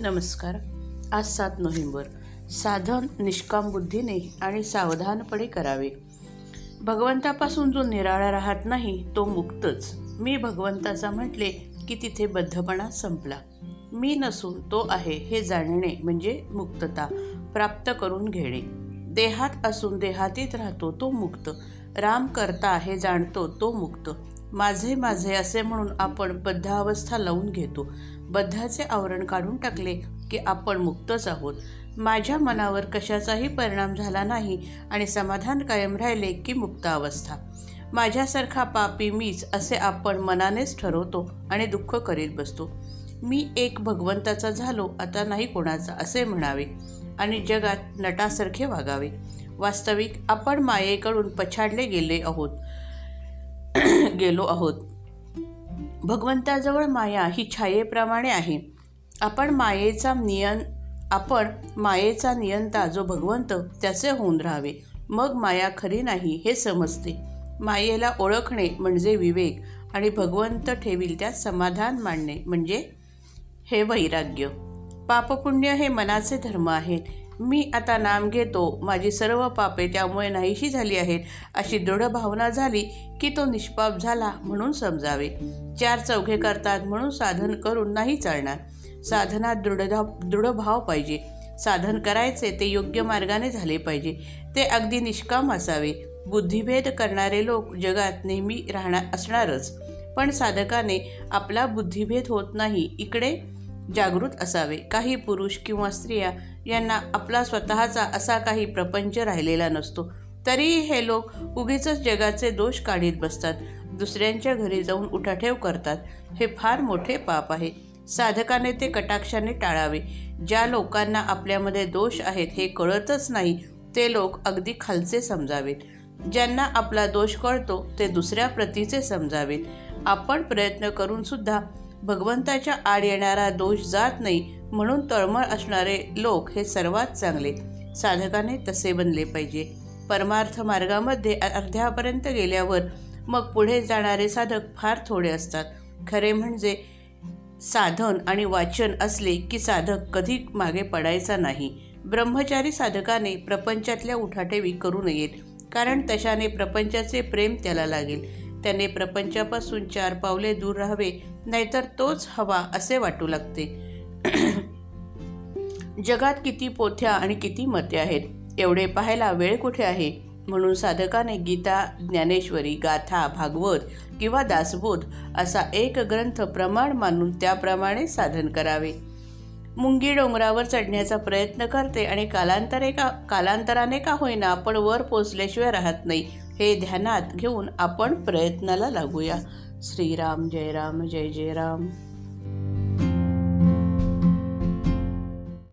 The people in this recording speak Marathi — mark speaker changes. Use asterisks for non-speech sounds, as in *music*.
Speaker 1: नमस्कार. आज सात नोव्हेंबर. साधन निष्काम बुद्धीने आणि सावधानपणे करावे. भगवंतापासून जो निराळा राहत नाही तो मुक्तच. मी भगवंताचा म्हटले की तिथे बद्धपणा संपला. मी नसून तो आहे हे जाणणे म्हणजे मुक्तता प्राप्त करून घेणे. देहात असून देहातीत राहतो तो मुक्त. राम करता हे जाणतो तो मुक्त. माझे माझे असे म्हणून आपण बद्धावस्था लावून घेतो. बद्धाचे आवरण काढून टाकले की आपण मुक्तच आहोत. माझ्या मनावर कशाचाही परिणाम झाला नाही आणि समाधान कायम राहिले की मुक्त अवस्था. माझ्यासारखा पापी मीच असे आपण मनानेच ठरवतो आणि दुःख करीत बसतो. मी एक भगवंताचा झालो आता नाही कोणाचा असे म्हणावे. आणि जगात नटासारखे वागावे. वास्तविक आपण मायेकडून पछाडले गेले आहोत. गेलो आहोत. भगवंताजवळ माया ही छायेप्रमाणे आहे. आपण मायेचा नियन आपण मायेचा नियंता जो भगवंत त्याचे होऊन राहावे. मग माया खरी नाही हे समजते. मायेला ओळखणे म्हणजे विवेक आणि भगवंत ठेवील त्यात समाधान मानणे म्हणजे हे वैराग्य. पापपुण्य हे मनाचे धर्म आहेत. मी आता नाम घेतो माझी सर्व पापे त्यामुळे नाहीशी झाली आहेत. अशी दृढ भावना झाली की तो निष्पाप झाला म्हणून समजावे. चार चौघे करतात म्हणून साधन करून नाही चालणार. साधनात दृढधा दृढ भाव पाहिजे. साधन करायचे ते योग्य मार्गाने झाले पाहिजे. ते अगदी निष्काम असावे. बुद्धिभेद करणारे लोक जगात नेहमी राहणार असणारच. पण साधकाने आपला बुद्धिभेद होत नाही. इकडे जागृत असावे. काही पुरुष किंवा स्त्रिया यांना आपला स्वतःचा असा काही प्रपंच राहिलेला नसतो. तरीही हे लोक उगीच जगाचे दोष काढीत बसतात. दुसऱ्यांच्या घरी जाऊन उठाठेव करतात. हे फार मोठे पाप आहे. साधकाने ते कटाक्षाने टाळावे. ज्या लोकांना आपल्यामध्ये दोष आहेत हे कळतच नाही ते लोक अगदी खालचे समजावेत. ज्यांना आपला दोष कळतो ते दुसऱ्या प्रतीचे समजावेत. आपण प्रयत्न करून सुद्धा भगवंताच्या आड येणारा दोष जात नाही म्हणून तळमळ असणारे लोक हे सर्वात चांगले. साधकाने तसे बनले पाहिजे. परमार्थ मार्गामध्ये अर्ध्यापर्यंत गेल्यावर मग पुढे जाणारे साधक फार थोडे असतात. खरे म्हणजे साधन आणि वाचन असले की साधक कधी मागे पडायचा नाही. ब्रह्मचारी साधकाने प्रपंचातल्या उठाठेवी करू नयेत कारण तशाने प्रपंचाचे प्रेम त्याला लागेल. त्याने प्रपंचापासून चार पावले दूर राहावे नाहीतर तोच हवा असे वाटू लागते. *clears throat* जगात किती पोथ्या आणि किती मते आहेत एवढे पाहायला वेळ कुठे आहे? म्हणून साधकाने गीता ज्ञानेश्वरी गाथा भागवत किंवा दासबोध असा एक ग्रंथ प्रमाण मानून त्याप्रमाणे साधन करावे. मुंगी डोंगरावर चढण्याचा प्रयत्न करते आणि कालांतरे का कालांतराने का होईना आपण वर पोचल्याशिवाय राहत नाही हे ध्यानात घेऊन आपण प्रयत्नाला लागूया. श्रीराम जय राम जय जय राम